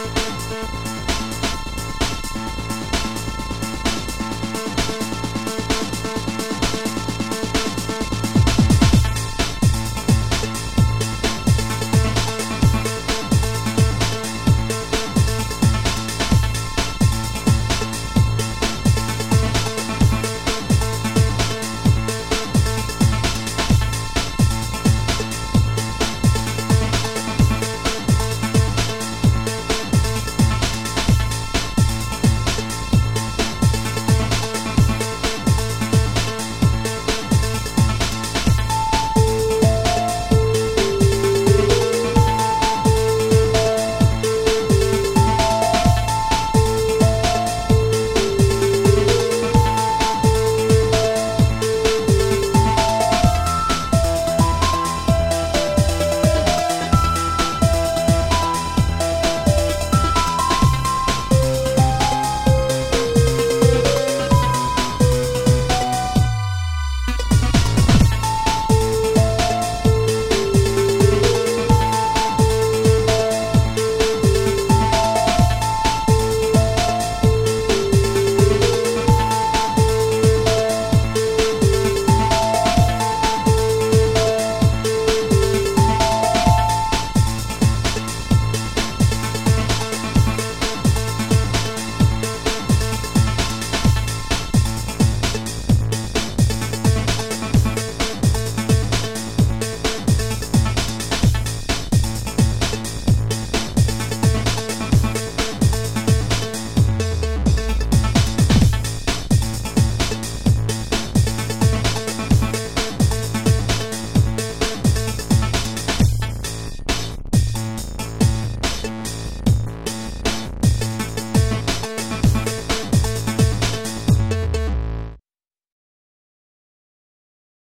Thank you.